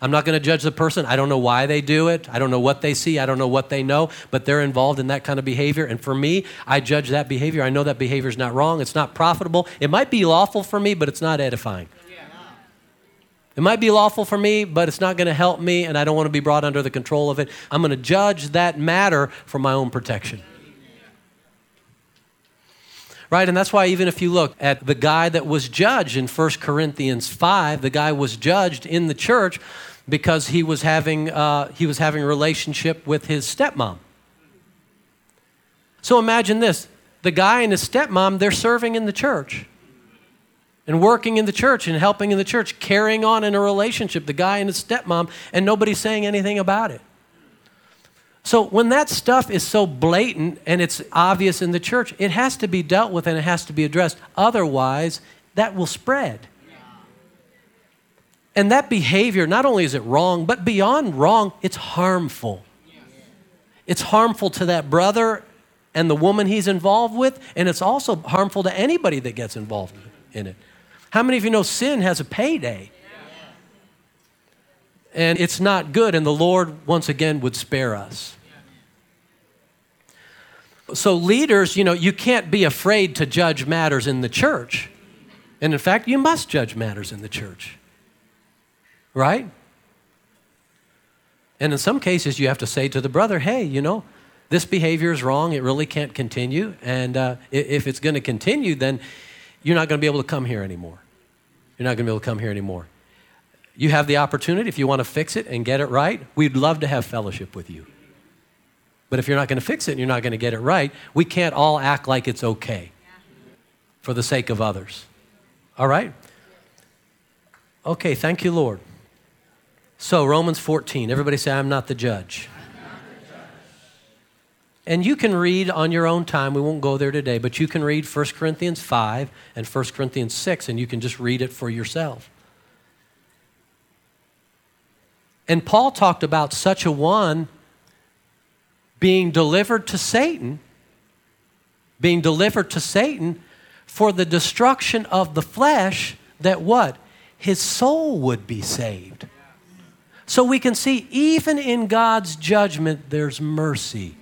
I'm not going to judge the person. I don't know why they do it. I don't know what they see. I don't know what they know, but they're involved in that kind of behavior. And for me, I judge that behavior. I know that behavior is not wrong. It's not profitable. It might be lawful for me, but it's not edifying. It might be lawful for me, but it's not going to help me, and I don't want to be brought under the control of it. I'm going to judge that matter for my own protection right? And that's why, even if you look at the guy that was judged in 1 Corinthians 5, the guy was judged in the church because he was having, uh, he was having a relationship with his stepmom. So imagine this the guy and his stepmom, they're serving in the church and working in the church and helping in the church, carrying on in a relationship, the guy and his stepmom, and nobody's saying anything about it. So when that stuff is so blatant and it's obvious in the church, it has to be dealt with and it has to be addressed. Otherwise, that will spread. And that behavior, not only is it wrong, but beyond wrong, it's harmful. It's harmful to that brother and the woman he's involved with, and it's also harmful to anybody that gets involved in it. How many of you know sin has a payday? And it's not good, and the Lord, once again, would spare us. So, leaders, you know, you can't be afraid to judge matters in the church. And in fact, you must judge matters in the church. Right? And in some cases, you have to say to the brother, hey, you know, this behavior is wrong. It really can't continue. And uh, if it's going to continue, then you're not going to be able to come here anymore. You're not going to be able to come here anymore. You have the opportunity, if you want to fix it and get it right, we'd love to have fellowship with you. But if you're not going to fix it and you're not going to get it right, we can't all act like it's okay for the sake of others. All right? Okay, thank you, Lord. So, Romans 14, everybody say, I'm not the judge. And you can read on your own time, we won't go there today, but you can read 1 Corinthians 5 and 1 Corinthians 6, and you can just read it for yourself. And Paul talked about such a one being delivered to Satan, being delivered to Satan for the destruction of the flesh, that what? His soul would be saved. So we can see, even in God's judgment, there's mercy.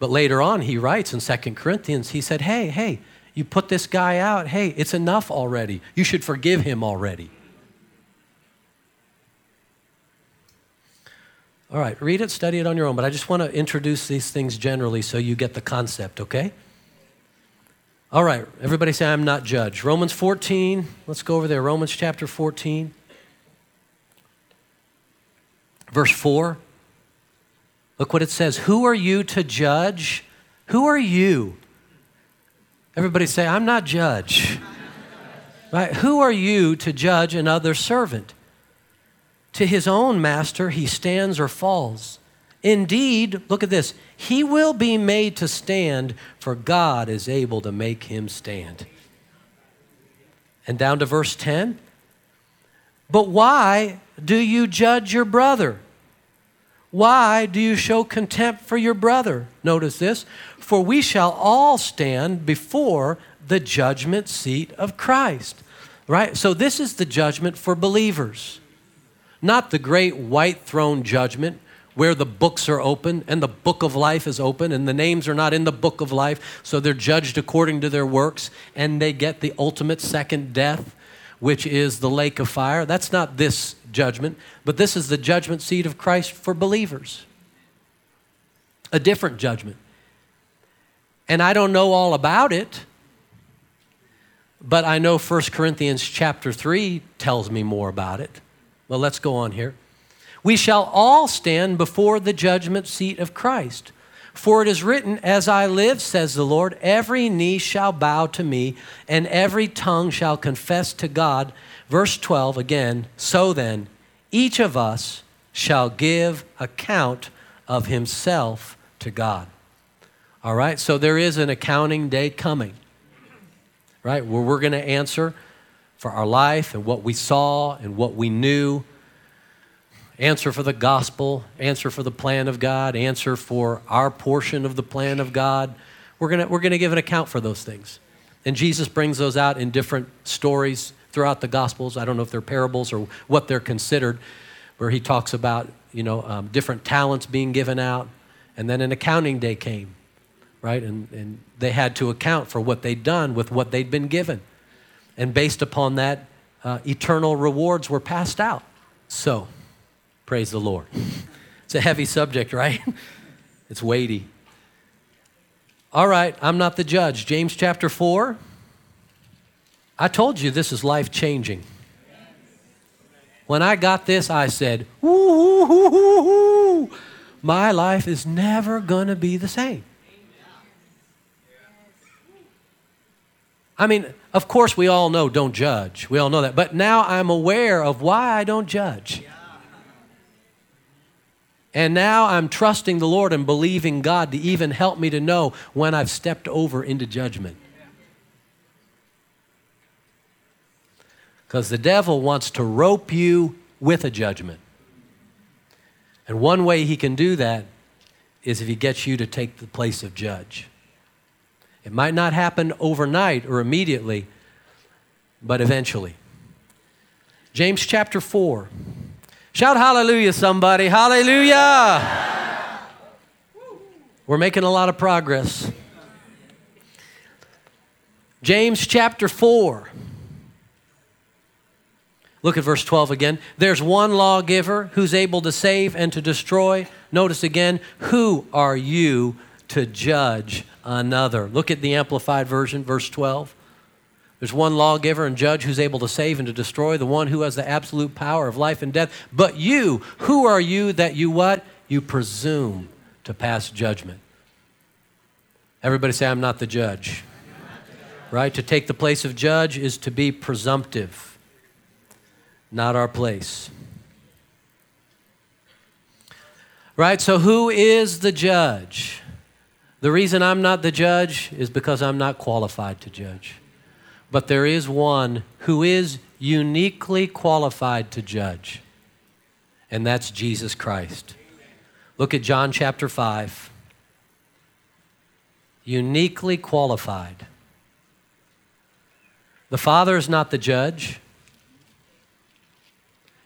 But later on, he writes in 2 Corinthians, he said, Hey, hey, you put this guy out. Hey, it's enough already. You should forgive him already. All right, read it, study it on your own, but I just want to introduce these things generally so you get the concept, okay? All right, everybody say, I'm not judged. Romans 14, let's go over there. Romans chapter 14, verse 4. Look what it says. Who are you to judge? Who are you? Everybody say, I'm not judge. right? Who are you to judge another servant? To his own master he stands or falls. Indeed, look at this, he will be made to stand, for God is able to make him stand. And down to verse 10. But why do you judge your brother? Why do you show contempt for your brother? Notice this for we shall all stand before the judgment seat of Christ. Right? So, this is the judgment for believers, not the great white throne judgment where the books are open and the book of life is open and the names are not in the book of life, so they're judged according to their works and they get the ultimate second death, which is the lake of fire. That's not this judgment, but this is the judgment seat of Christ for believers. A different judgment. And I don't know all about it, but I know 1 Corinthians chapter 3 tells me more about it. Well, let's go on here. We shall all stand before the judgment seat of Christ. For it is written, As I live, says the Lord, every knee shall bow to me, and every tongue shall confess to God. Verse 12 again, so then, each of us shall give account of himself to God. All right, so there is an accounting day coming, right, where we're going to answer for our life and what we saw and what we knew answer for the gospel, answer for the plan of God, answer for our portion of the plan of God. We're going we're going to give an account for those things. And Jesus brings those out in different stories throughout the Gospels. I don't know if they're parables or what they're considered, where he talks about, you know, um, different talents being given out. And then an accounting day came, right? And, and they had to account for what they'd done with what they'd been given. And based upon that, uh, eternal rewards were passed out. So, Praise the Lord. It's a heavy subject, right? It's weighty. All right, I'm not the judge. James chapter 4. I told you this is life changing. When I got this, I said, Ooh, my life is never going to be the same. I mean, of course, we all know don't judge. We all know that. But now I'm aware of why I don't judge. And now I'm trusting the Lord and believing God to even help me to know when I've stepped over into judgment. Because the devil wants to rope you with a judgment. And one way he can do that is if he gets you to take the place of judge. It might not happen overnight or immediately, but eventually. James chapter 4. Shout hallelujah, somebody. Hallelujah. We're making a lot of progress. James chapter 4. Look at verse 12 again. There's one lawgiver who's able to save and to destroy. Notice again, who are you to judge another? Look at the Amplified Version, verse 12. There's one lawgiver and judge who's able to save and to destroy, the one who has the absolute power of life and death. But you, who are you that you what? You presume to pass judgment. Everybody say, I'm not the judge. Right? To take the place of judge is to be presumptive, not our place. Right? So, who is the judge? The reason I'm not the judge is because I'm not qualified to judge. But there is one who is uniquely qualified to judge, and that's Jesus Christ. Look at John chapter 5. Uniquely qualified. The Father is not the judge.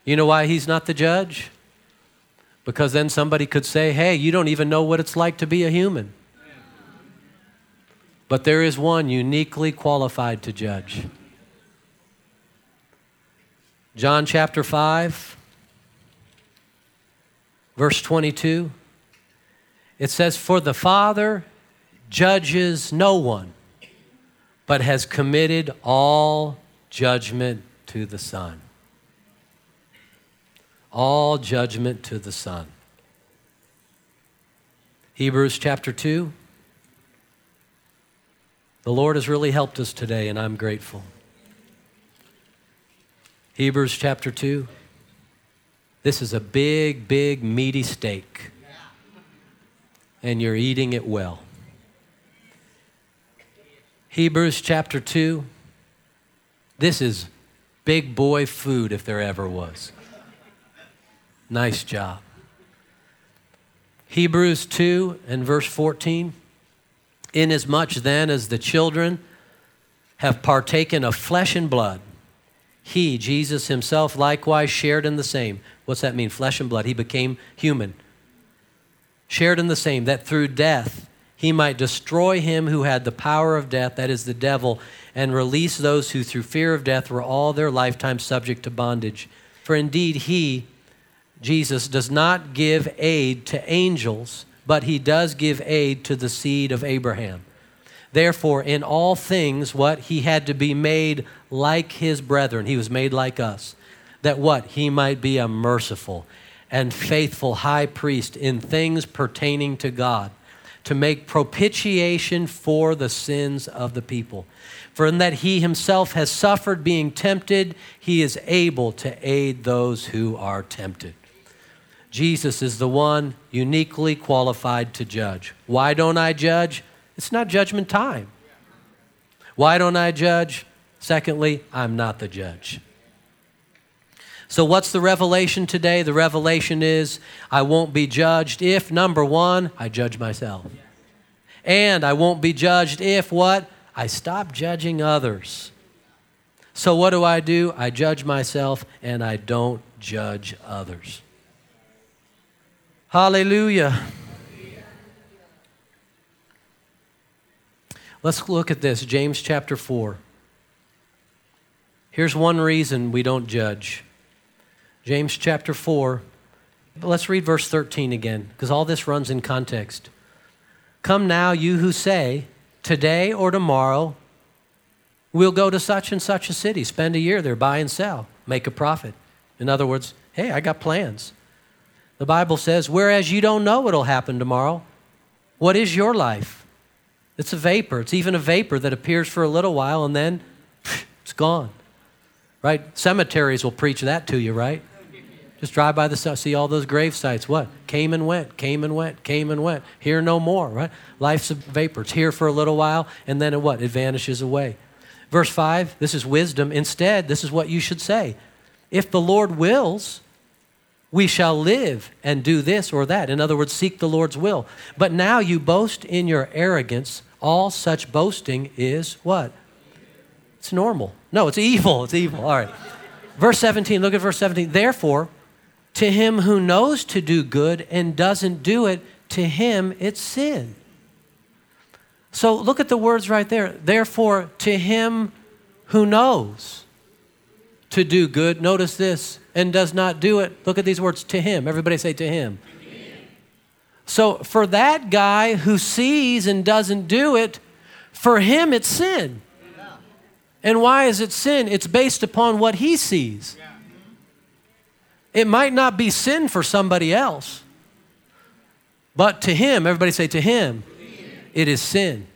You know why he's not the judge? Because then somebody could say, hey, you don't even know what it's like to be a human. But there is one uniquely qualified to judge. John chapter 5, verse 22. It says, For the Father judges no one, but has committed all judgment to the Son. All judgment to the Son. Hebrews chapter 2. The Lord has really helped us today, and I'm grateful. Hebrews chapter 2. This is a big, big, meaty steak, and you're eating it well. Hebrews chapter 2. This is big boy food if there ever was. Nice job. Hebrews 2 and verse 14. Inasmuch then as the children have partaken of flesh and blood, he, Jesus himself, likewise shared in the same. What's that mean? Flesh and blood. He became human. Shared in the same, that through death he might destroy him who had the power of death, that is the devil, and release those who through fear of death were all their lifetime subject to bondage. For indeed he, Jesus, does not give aid to angels, but he does give aid to the seed of Abraham. Therefore, in all things, what? He had to be made like his brethren. He was made like us. That what? He might be a merciful and faithful high priest in things pertaining to God to make propitiation for the sins of the people. For in that he himself has suffered being tempted, he is able to aid those who are tempted. Jesus is the one uniquely qualified to judge. Why don't I judge? It's not judgment time. Why don't I judge? Secondly, I'm not the judge. So, what's the revelation today? The revelation is I won't be judged if, number one, I judge myself. And I won't be judged if what? I stop judging others. So, what do I do? I judge myself and I don't judge others. Hallelujah. Let's look at this James chapter 4. Here's one reason we don't judge James chapter 4. Let's read verse 13 again, because all this runs in context. Come now, you who say, Today or tomorrow, we'll go to such and such a city, spend a year there, buy and sell, make a profit. In other words, hey, I got plans. The Bible says, Whereas you don't know what'll happen tomorrow, what is your life? It's a vapor. It's even a vapor that appears for a little while and then it's gone. Right? Cemeteries will preach that to you, right? Just drive by the see all those grave sites. What? Came and went, came and went, came and went. Here no more, right? Life's a vapor. It's here for a little while, and then it what? It vanishes away. Verse 5, this is wisdom. Instead, this is what you should say. If the Lord wills, we shall live and do this or that. In other words, seek the Lord's will. But now you boast in your arrogance. All such boasting is what? It's normal. No, it's evil. It's evil. All right. Verse 17, look at verse 17. Therefore, to him who knows to do good and doesn't do it, to him it's sin. So look at the words right there. Therefore, to him who knows to do good, notice this, and does not do it. Look at these words to him. Everybody say to him. So for that guy who sees and doesn't do it, for him it's sin. And why is it sin? It's based upon what he sees. It might not be sin for somebody else, but to him, everybody say to him, it is sin.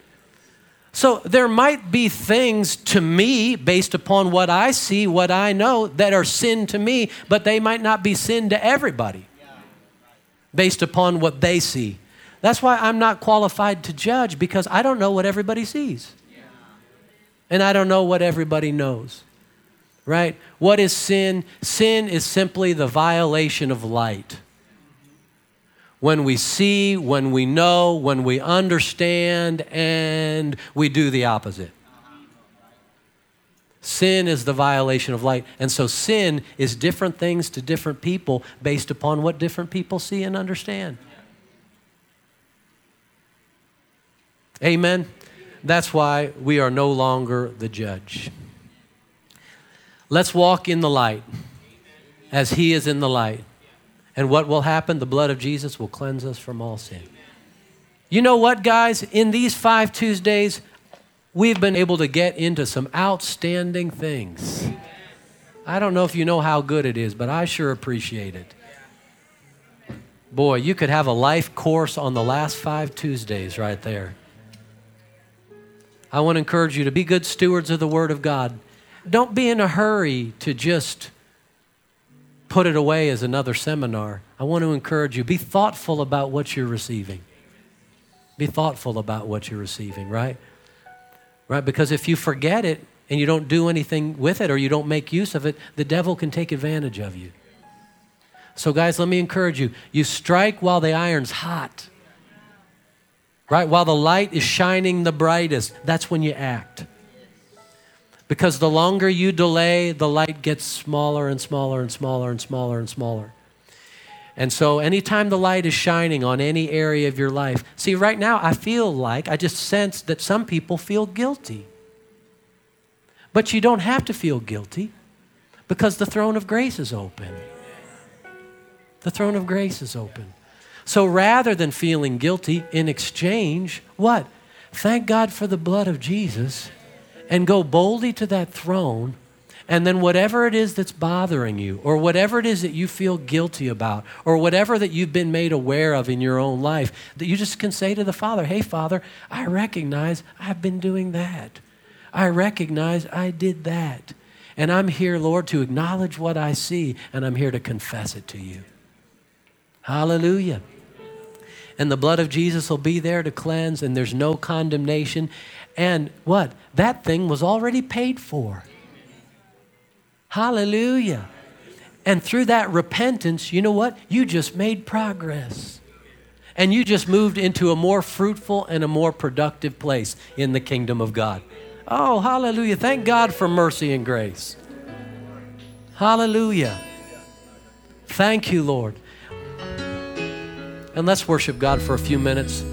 So there might be things to me based upon what I see, what I know, that are sin to me, but they might not be sin to everybody based upon what they see. That's why I'm not qualified to judge because I don't know what everybody sees. And I don't know what everybody knows right? What is sin? Sin is simply the violation of light. When we see, when we know, when we understand, and we do the opposite. Sin is the violation of light. And so sin is different things to different people based upon what different people see and understand. Amen. That's why we are no longer the judge. Let's walk in the light as He is in the light. And what will happen? The blood of Jesus will cleanse us from all sin. You know what, guys? In these five Tuesdays, we've been able to get into some outstanding things. I don't know if you know how good it is, but I sure appreciate it. Boy, you could have a life course on the last five Tuesdays right there. I want to encourage you to be good stewards of the Word of God. Don't be in a hurry to just put it away as another seminar. I want to encourage you be thoughtful about what you're receiving. Be thoughtful about what you're receiving, right? Right? Because if you forget it and you don't do anything with it or you don't make use of it, the devil can take advantage of you. So, guys, let me encourage you. You strike while the iron's hot, right? While the light is shining the brightest, that's when you act. Because the longer you delay, the light gets smaller and smaller and smaller and smaller and smaller. And so, anytime the light is shining on any area of your life, see, right now, I feel like, I just sense that some people feel guilty. But you don't have to feel guilty because the throne of grace is open. The throne of grace is open. So rather than feeling guilty in exchange, what? Thank God for the blood of Jesus and go boldly to that throne. And then, whatever it is that's bothering you, or whatever it is that you feel guilty about, or whatever that you've been made aware of in your own life, that you just can say to the Father, Hey, Father, I recognize I've been doing that. I recognize I did that. And I'm here, Lord, to acknowledge what I see, and I'm here to confess it to you. Hallelujah. And the blood of Jesus will be there to cleanse, and there's no condemnation. And what? That thing was already paid for. Hallelujah. And through that repentance, you know what? You just made progress. And you just moved into a more fruitful and a more productive place in the kingdom of God. Oh, hallelujah. Thank God for mercy and grace. Hallelujah. Thank you, Lord and let's worship God for a few minutes.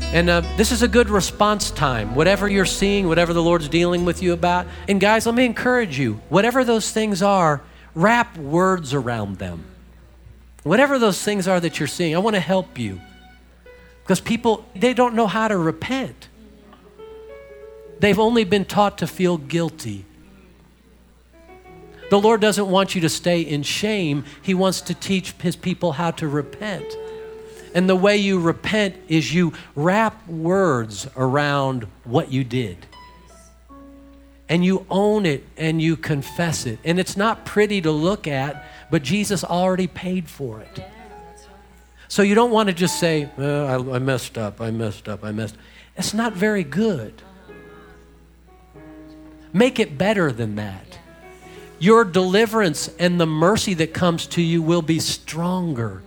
And uh, this is a good response time. Whatever you're seeing, whatever the Lord's dealing with you about. And guys, let me encourage you whatever those things are, wrap words around them. Whatever those things are that you're seeing, I want to help you. Because people, they don't know how to repent. They've only been taught to feel guilty. The Lord doesn't want you to stay in shame, He wants to teach His people how to repent. And the way you repent is you wrap words around what you did. And you own it and you confess it. And it's not pretty to look at, but Jesus already paid for it. So you don't want to just say, oh, I, I messed up, I messed up, I messed up. It's not very good. Make it better than that. Your deliverance and the mercy that comes to you will be stronger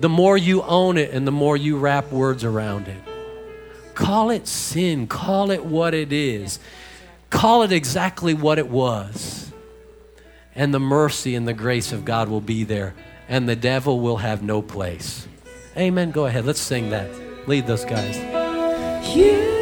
the more you own it and the more you wrap words around it. Call it sin, call it what it is, call it exactly what it was. And the mercy and the grace of God will be there, and the devil will have no place. Amen. Go ahead, let's sing that. Lead those guys. You